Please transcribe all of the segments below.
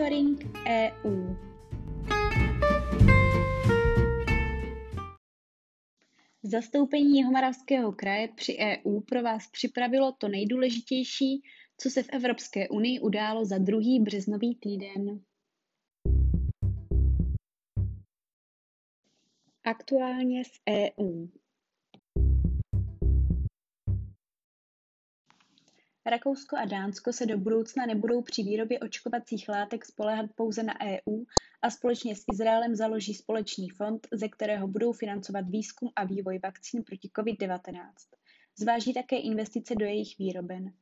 Monitoring EU. Zastoupení Jihomoravského kraje při EU pro vás připravilo to nejdůležitější, co se v Evropské unii událo za druhý březnový týden. Aktuálně v EU. Rakousko a Dánsko se do budoucna nebudou při výrobě očkovacích látek spoléhat pouze na EU a společně s Izraelem založí společný fond, ze kterého budou financovat výzkum a vývoj vakcín proti COVID-19. Zváží také investice do jejich výroben.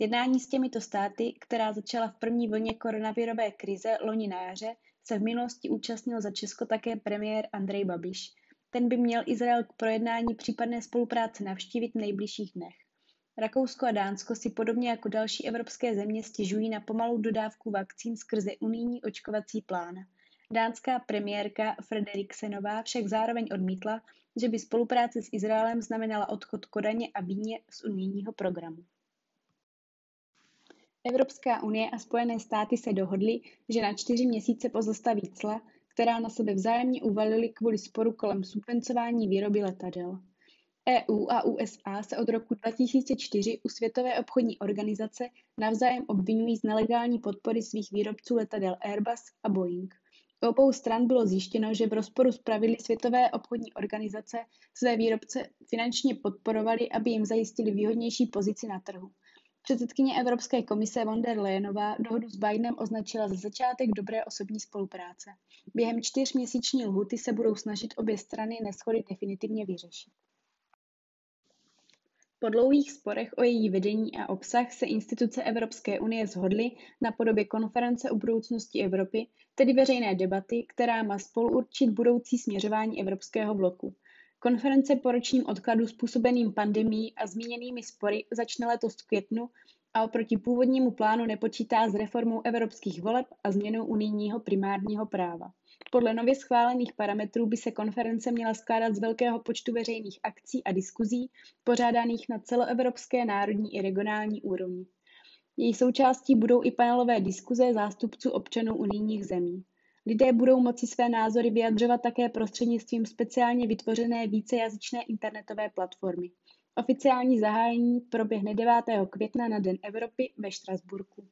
Jednání s těmito státy, která začala v první vlně koronavirové krize loni na jaře, se v minulosti účastnil za Česko také premiér Andrej Babiš. Ten by měl Izrael k projednání případné spolupráce navštívit v nejbližších dnech. Rakousko a Dánsko si podobně jako další evropské země stěžují na pomalou dodávku vakcín skrze unijní očkovací plán. Dánská premiérka Frederiksenová však zároveň odmítla, že by spolupráce s Izraelem znamenala odchod Kodaně a Víně z unijního programu. Evropská unie a Spojené státy se dohodly, že na čtyři měsíce pozastaví cla, která na sebe vzájemně uvalily kvůli sporu kolem subvencování výroby letadel. EU a USA se od roku 2004 u Světové obchodní organizace navzájem obvinují z nelegální podpory svých výrobců letadel Airbus a Boeing. U obou stran bylo zjištěno, že v rozporu s pravidly Světové obchodní organizace své výrobce finančně podporovali, aby jim zajistili výhodnější pozici na trhu. Předsedkyně Evropské komise von der Leyenová dohodu s Bidenem označila za začátek dobré osobní spolupráce. Během čtyřměsíční lhuty se budou snažit obě strany neschody definitivně vyřešit. Po dlouhých sporech o její vedení a obsah se instituce Evropské unie shodly na podobě konference o budoucnosti Evropy, tedy veřejné debaty, která má spoluurčit budoucí směřování evropského bloku. Konference po ročním odkladu způsobeným pandemií a zmíněnými spory začne letos v květnu a oproti původnímu plánu nepočítá s reformou evropských voleb a změnou unijního primárního práva. Podle nově schválených parametrů by se konference měla skládat z velkého počtu veřejných akcí a diskuzí, pořádaných na celoevropské, národní i regionální úrovni. Její součástí budou i panelové diskuze zástupců občanů unijních zemí. Lidé budou moci své názory vyjadřovat také prostřednictvím speciálně vytvořené vícejazyčné internetové platformy. Oficiální zahájení proběhne 9. května na Den Evropy ve Štrasburku.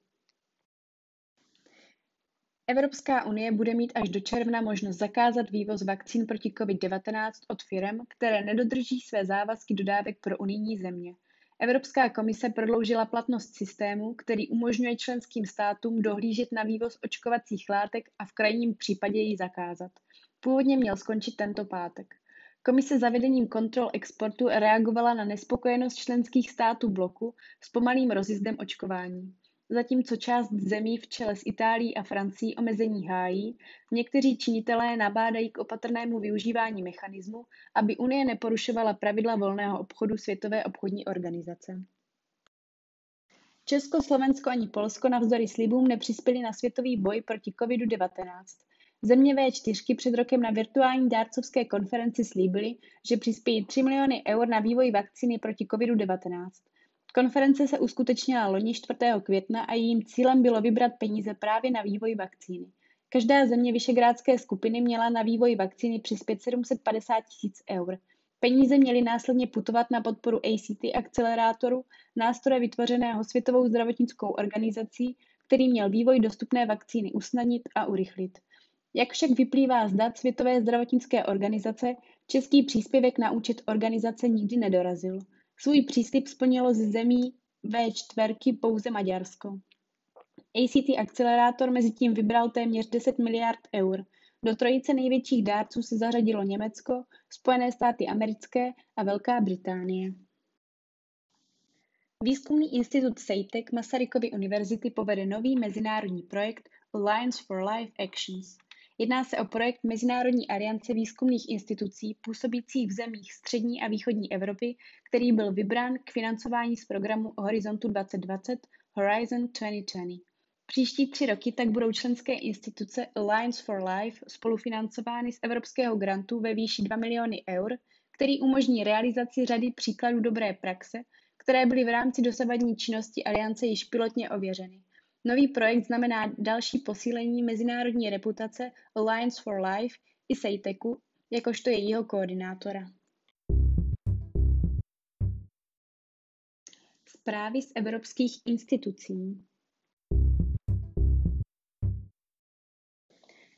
Evropská unie bude mít až do června možnost zakázat vývoz vakcín proti COVID-19 od firm, které nedodrží své závazky dodávek pro unijní země. Evropská komise prodloužila platnost systému, který umožňuje členským státům dohlížet na vývoz očkovacích látek a v krajním případě ji zakázat. Původně měl skončit tento pátek. Komise zavedením kontrol exportu reagovala na nespokojenost členských států bloku s pomalým rozjezdem očkování. Zatímco část zemí v čele s Itálií a Francií omezení hájí, někteří činitelé nabádají k opatrnému využívání mechanismu, aby Unie neporušovala pravidla volného obchodu Světové obchodní organizace. Česko, Slovensko ani Polsko navzdory slibům nepřispěli na světový boj proti COVID-19. Země V4 před rokem na virtuální dárcovské konferenci slíbili, že přispějí 3 miliony eur na vývoj vakcíny proti COVID-19. Konference se uskutečnila loni 4. května a jejím cílem bylo vybrat peníze právě na vývoj vakcíny. Každá země Vyšegrádské skupiny měla na vývoj vakcíny přispět 750 tisíc eur. Peníze měly následně putovat na podporu ACT akcelerátoru, nástroje vytvořeného Světovou zdravotnickou organizací, který měl vývoj dostupné vakcíny usnadnit a urychlit. Jak však vyplývá z dat Světové zdravotnické organizace, český příspěvek na účet organizace nikdy nedorazil. Svůj příslip splnilo ze zemí V4 pouze Maďarsko. ACT akcelerátor mezi tím vybral téměř 10 miliard eur. Do trojice největších dárců se zařadilo Německo, Spojené státy americké a Velká Británie. Výzkumný institut SEITEC Masarykovy univerzity povede nový mezinárodní projekt Alliance for Life Actions – Jedná se o projekt Mezinárodní aliance výzkumných institucí působících v zemích střední a východní Evropy, který byl vybrán k financování z programu Horizontu 2020 Horizon 2020. Příští tři roky tak budou členské instituce Alliance for Life spolufinancovány z evropského grantu ve výši 2 miliony eur, který umožní realizaci řady příkladů dobré praxe, které byly v rámci dosavadní činnosti aliance již pilotně ověřeny. Nový projekt znamená další posílení mezinárodní reputace Alliance for Life i Sejteku jakožto jejího koordinátora. Zprávy z evropských institucí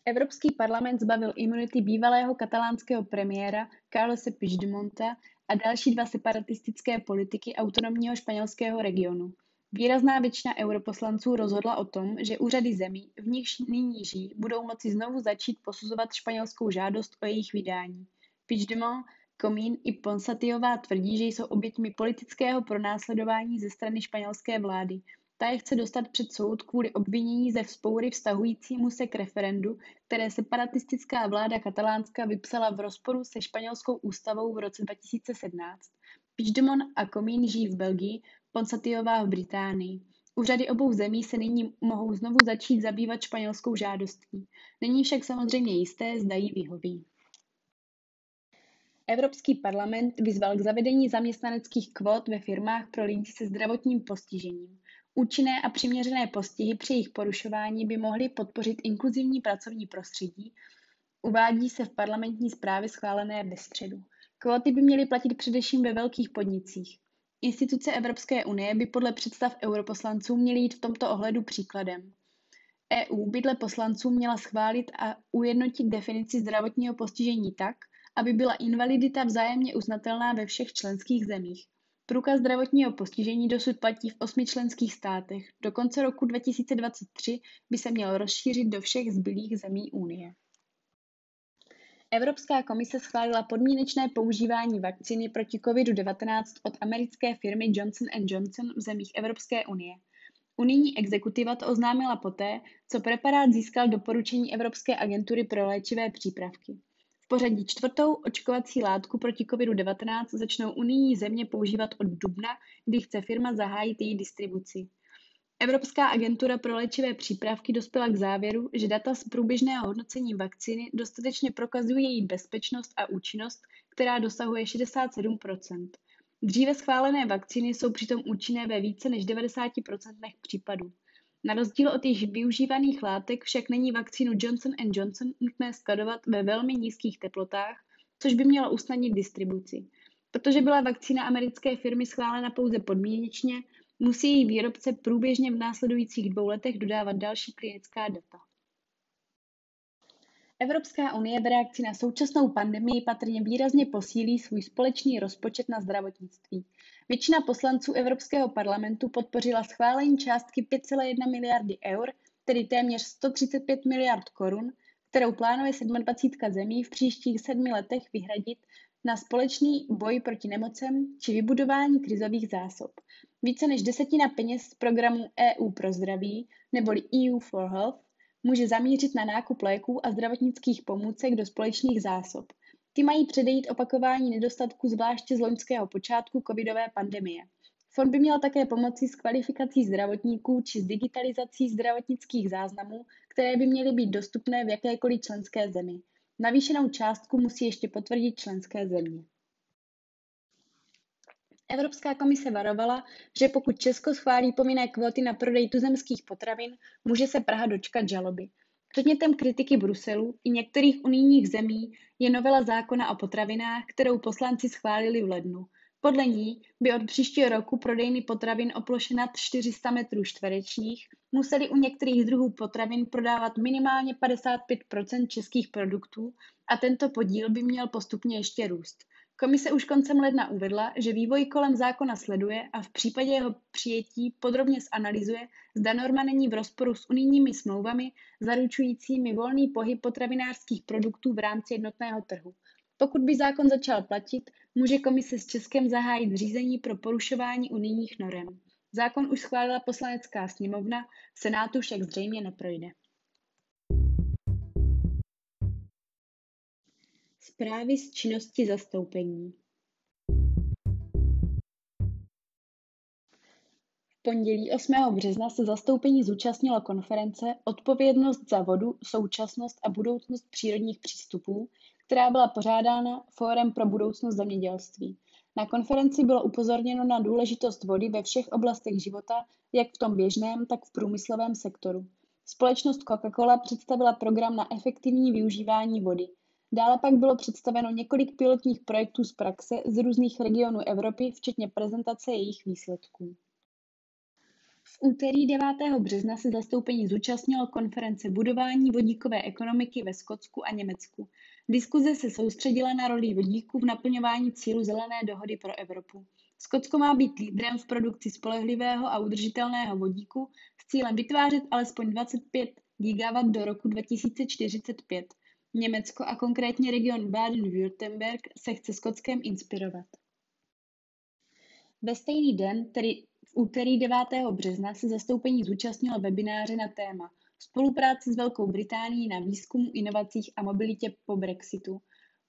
Evropský parlament zbavil imunity bývalého katalánského premiéra Carlose Puigdemonta a další dva separatistické politiky autonomního španělského regionu. Výrazná většina europoslanců rozhodla o tom, že úřady zemí, v nichž nyní žijí, budou moci znovu začít posuzovat španělskou žádost o jejich vydání. Puigdemont, Komín i Ponsatiová tvrdí, že jsou oběťmi politického pronásledování ze strany španělské vlády. Ta je chce dostat před soud kvůli obvinění ze vzpoury vztahujícímu se k referendu, které separatistická vláda katalánska vypsala v rozporu se španělskou ústavou v roce 2017. Puigdemont a Komín žijí v Belgii, Ponsatiová v Británii. Úřady obou zemí se nyní mohou znovu začít zabývat španělskou žádostí. Není však samozřejmě jisté, zda jí vyhoví. Evropský parlament vyzval k zavedení zaměstnaneckých kvót ve firmách pro lidi se zdravotním postižením. Účinné a přiměřené postihy při jejich porušování by mohly podpořit inkluzivní pracovní prostředí, uvádí se v parlamentní zprávě schválené ve středu. Kvóty by měly platit především ve velkých podnicích. Instituce Evropské unie by podle představ europoslanců měly jít v tomto ohledu příkladem. EU by dle poslanců měla schválit a ujednotit definici zdravotního postižení tak, aby byla invalidita vzájemně uznatelná ve všech členských zemích. Průkaz zdravotního postižení dosud platí v osmi členských státech. Do konce roku 2023 by se měl rozšířit do všech zbylých zemí Unie. Evropská komise schválila podmínečné používání vakcíny proti COVID-19 od americké firmy Johnson Johnson v zemích Evropské unie. Unijní exekutiva to oznámila poté, co preparát získal doporučení Evropské agentury pro léčivé přípravky. V pořadí čtvrtou očkovací látku proti COVID-19 začnou unijní země používat od dubna, kdy chce firma zahájit její distribuci. Evropská agentura pro léčivé přípravky dospěla k závěru, že data z průběžného hodnocení vakcíny dostatečně prokazují její bezpečnost a účinnost, která dosahuje 67% Dříve schválené vakcíny jsou přitom účinné ve více než 90% případů. Na rozdíl od již využívaných látek však není vakcínu Johnson Johnson nutné skladovat ve velmi nízkých teplotách, což by mělo usnadnit distribuci. Protože byla vakcína americké firmy schválena pouze podmínečně, Musí její výrobce průběžně v následujících dvou letech dodávat další klinická data. Evropská unie v reakci na současnou pandemii patrně výrazně posílí svůj společný rozpočet na zdravotnictví. Většina poslanců Evropského parlamentu podpořila schválení částky 5,1 miliardy eur, tedy téměř 135 miliard korun, kterou plánuje 27 zemí v příštích sedmi letech vyhradit na společný boj proti nemocem či vybudování krizových zásob. Více než desetina peněz z programu EU pro zdraví, neboli EU for Health, může zamířit na nákup léků a zdravotnických pomůcek do společných zásob. Ty mají předejít opakování nedostatku zvláště z loňského počátku covidové pandemie. Fond by měl také pomoci s kvalifikací zdravotníků či s digitalizací zdravotnických záznamů, které by měly být dostupné v jakékoliv členské zemi. Navýšenou částku musí ještě potvrdit členské země. Evropská komise varovala, že pokud Česko schválí povinné kvóty na prodej tuzemských potravin, může se Praha dočkat žaloby. Předmětem kritiky Bruselu i některých unijních zemí je novela zákona o potravinách, kterou poslanci schválili v lednu. Podle ní by od příštího roku prodejny potravin o ploše nad 400 metrů čtverečních museli u některých druhů potravin prodávat minimálně 55% českých produktů a tento podíl by měl postupně ještě růst. Komise už koncem ledna uvedla, že vývoj kolem zákona sleduje a v případě jeho přijetí podrobně zanalizuje, zda norma není v rozporu s unijními smlouvami zaručujícími volný pohyb potravinářských produktů v rámci jednotného trhu. Pokud by zákon začal platit, může komise s Českem zahájit řízení pro porušování unijních norem. Zákon už schválila poslanecká sněmovna, v Senátu však zřejmě neprojde. Zprávy z činnosti zastoupení V pondělí 8. března se zastoupení zúčastnilo konference Odpovědnost za vodu, současnost a budoucnost přírodních přístupů, která byla pořádána Fórem pro budoucnost zemědělství. Na konferenci bylo upozorněno na důležitost vody ve všech oblastech života, jak v tom běžném, tak v průmyslovém sektoru. Společnost Coca-Cola představila program na efektivní využívání vody. Dále pak bylo představeno několik pilotních projektů z praxe z různých regionů Evropy, včetně prezentace jejich výsledků. V úterý 9. března se zastoupení zúčastnilo konference Budování vodíkové ekonomiky ve Skotsku a Německu. Diskuze se soustředila na roli vodíku v naplňování cílu Zelené dohody pro Evropu. Skotsko má být lídrem v produkci spolehlivého a udržitelného vodíku s cílem vytvářet alespoň 25 GW do roku 2045. Německo a konkrétně region Baden-Württemberg se chce Skotskem inspirovat. Ve stejný den, tedy v úterý 9. března, se zastoupení zúčastnilo webináře na téma Spolupráce s Velkou Británií na výzkumu, inovacích a mobilitě po Brexitu.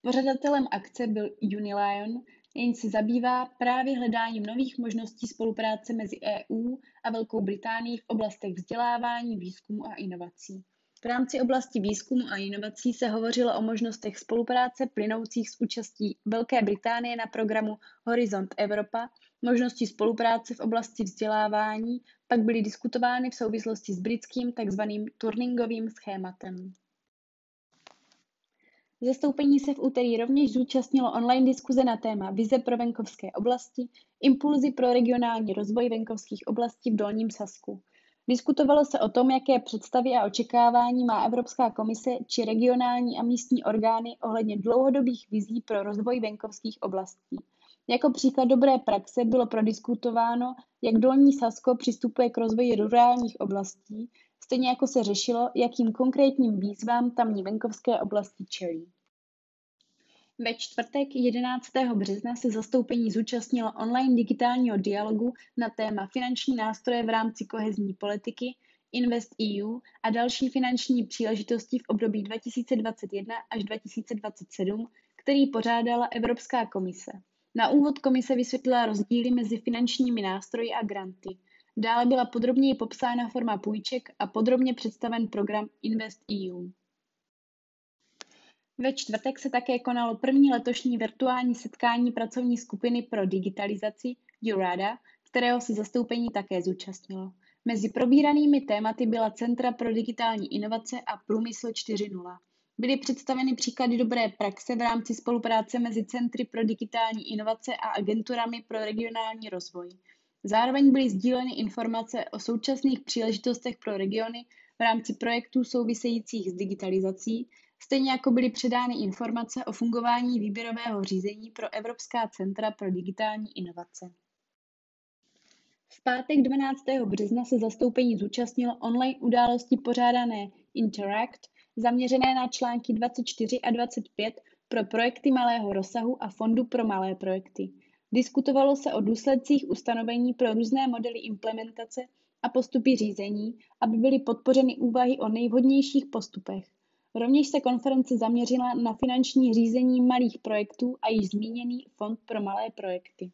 Pořadatelem akce byl Unilion, jenž se zabývá právě hledáním nových možností spolupráce mezi EU a Velkou Británií v oblastech vzdělávání, výzkumu a inovací. V rámci oblasti výzkumu a inovací se hovořilo o možnostech spolupráce plynoucích s účastí Velké Británie na programu Horizont Evropa, možnosti spolupráce v oblasti vzdělávání pak byly diskutovány v souvislosti s britským tzv. turningovým schématem. Zastoupení se v úterý rovněž zúčastnilo online diskuze na téma Vize pro venkovské oblasti, impulzy pro regionální rozvoj venkovských oblastí v Dolním Sasku. Diskutovalo se o tom, jaké představy a očekávání má Evropská komise či regionální a místní orgány ohledně dlouhodobých vizí pro rozvoj venkovských oblastí. Jako příklad dobré praxe bylo prodiskutováno, jak Dolní Sasko přistupuje k rozvoji rurálních oblastí, stejně jako se řešilo, jakým konkrétním výzvám tamní venkovské oblasti čelí. Ve čtvrtek 11. března se zastoupení zúčastnilo online digitálního dialogu na téma finanční nástroje v rámci kohezní politiky, Invest EU a další finanční příležitosti v období 2021 až 2027, který pořádala Evropská komise. Na úvod komise vysvětlila rozdíly mezi finančními nástroji a granty. Dále byla podrobněji popsána forma půjček a podrobně představen program Invest EU. Ve čtvrtek se také konalo první letošní virtuální setkání pracovní skupiny pro digitalizaci Jurada, kterého se zastoupení také zúčastnilo. Mezi probíranými tématy byla Centra pro digitální inovace a Průmysl 4.0. Byly představeny příklady dobré praxe v rámci spolupráce mezi Centry pro digitální inovace a agenturami pro regionální rozvoj. Zároveň byly sdíleny informace o současných příležitostech pro regiony v rámci projektů souvisejících s digitalizací, stejně jako byly předány informace o fungování výběrového řízení pro Evropská centra pro digitální inovace. V pátek 12. března se zastoupení zúčastnilo online události pořádané Interact, zaměřené na články 24 a 25 pro projekty malého rozsahu a Fondu pro malé projekty. Diskutovalo se o důsledcích ustanovení pro různé modely implementace a postupy řízení, aby byly podpořeny úvahy o nejvhodnějších postupech. Rovněž se konference zaměřila na finanční řízení malých projektů a již zmíněný Fond pro malé projekty.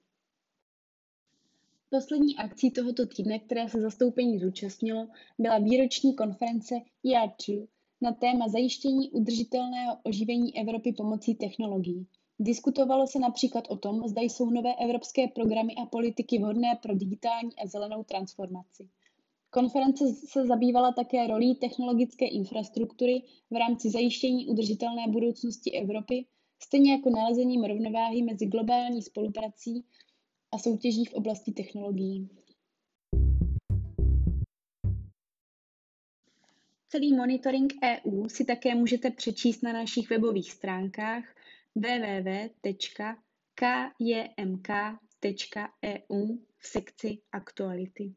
Poslední akcí tohoto týdne, které se zastoupení zúčastnilo, byla výroční konference ER2 na téma zajištění udržitelného oživení Evropy pomocí technologií. Diskutovalo se například o tom, zda jsou nové evropské programy a politiky vhodné pro digitální a zelenou transformaci. Konference se zabývala také rolí technologické infrastruktury v rámci zajištění udržitelné budoucnosti Evropy, stejně jako nalezením rovnováhy mezi globální spoluprací a soutěží v oblasti technologií. Celý monitoring EU si také můžete přečíst na našich webových stránkách www.kjmk.eu v sekci Aktuality.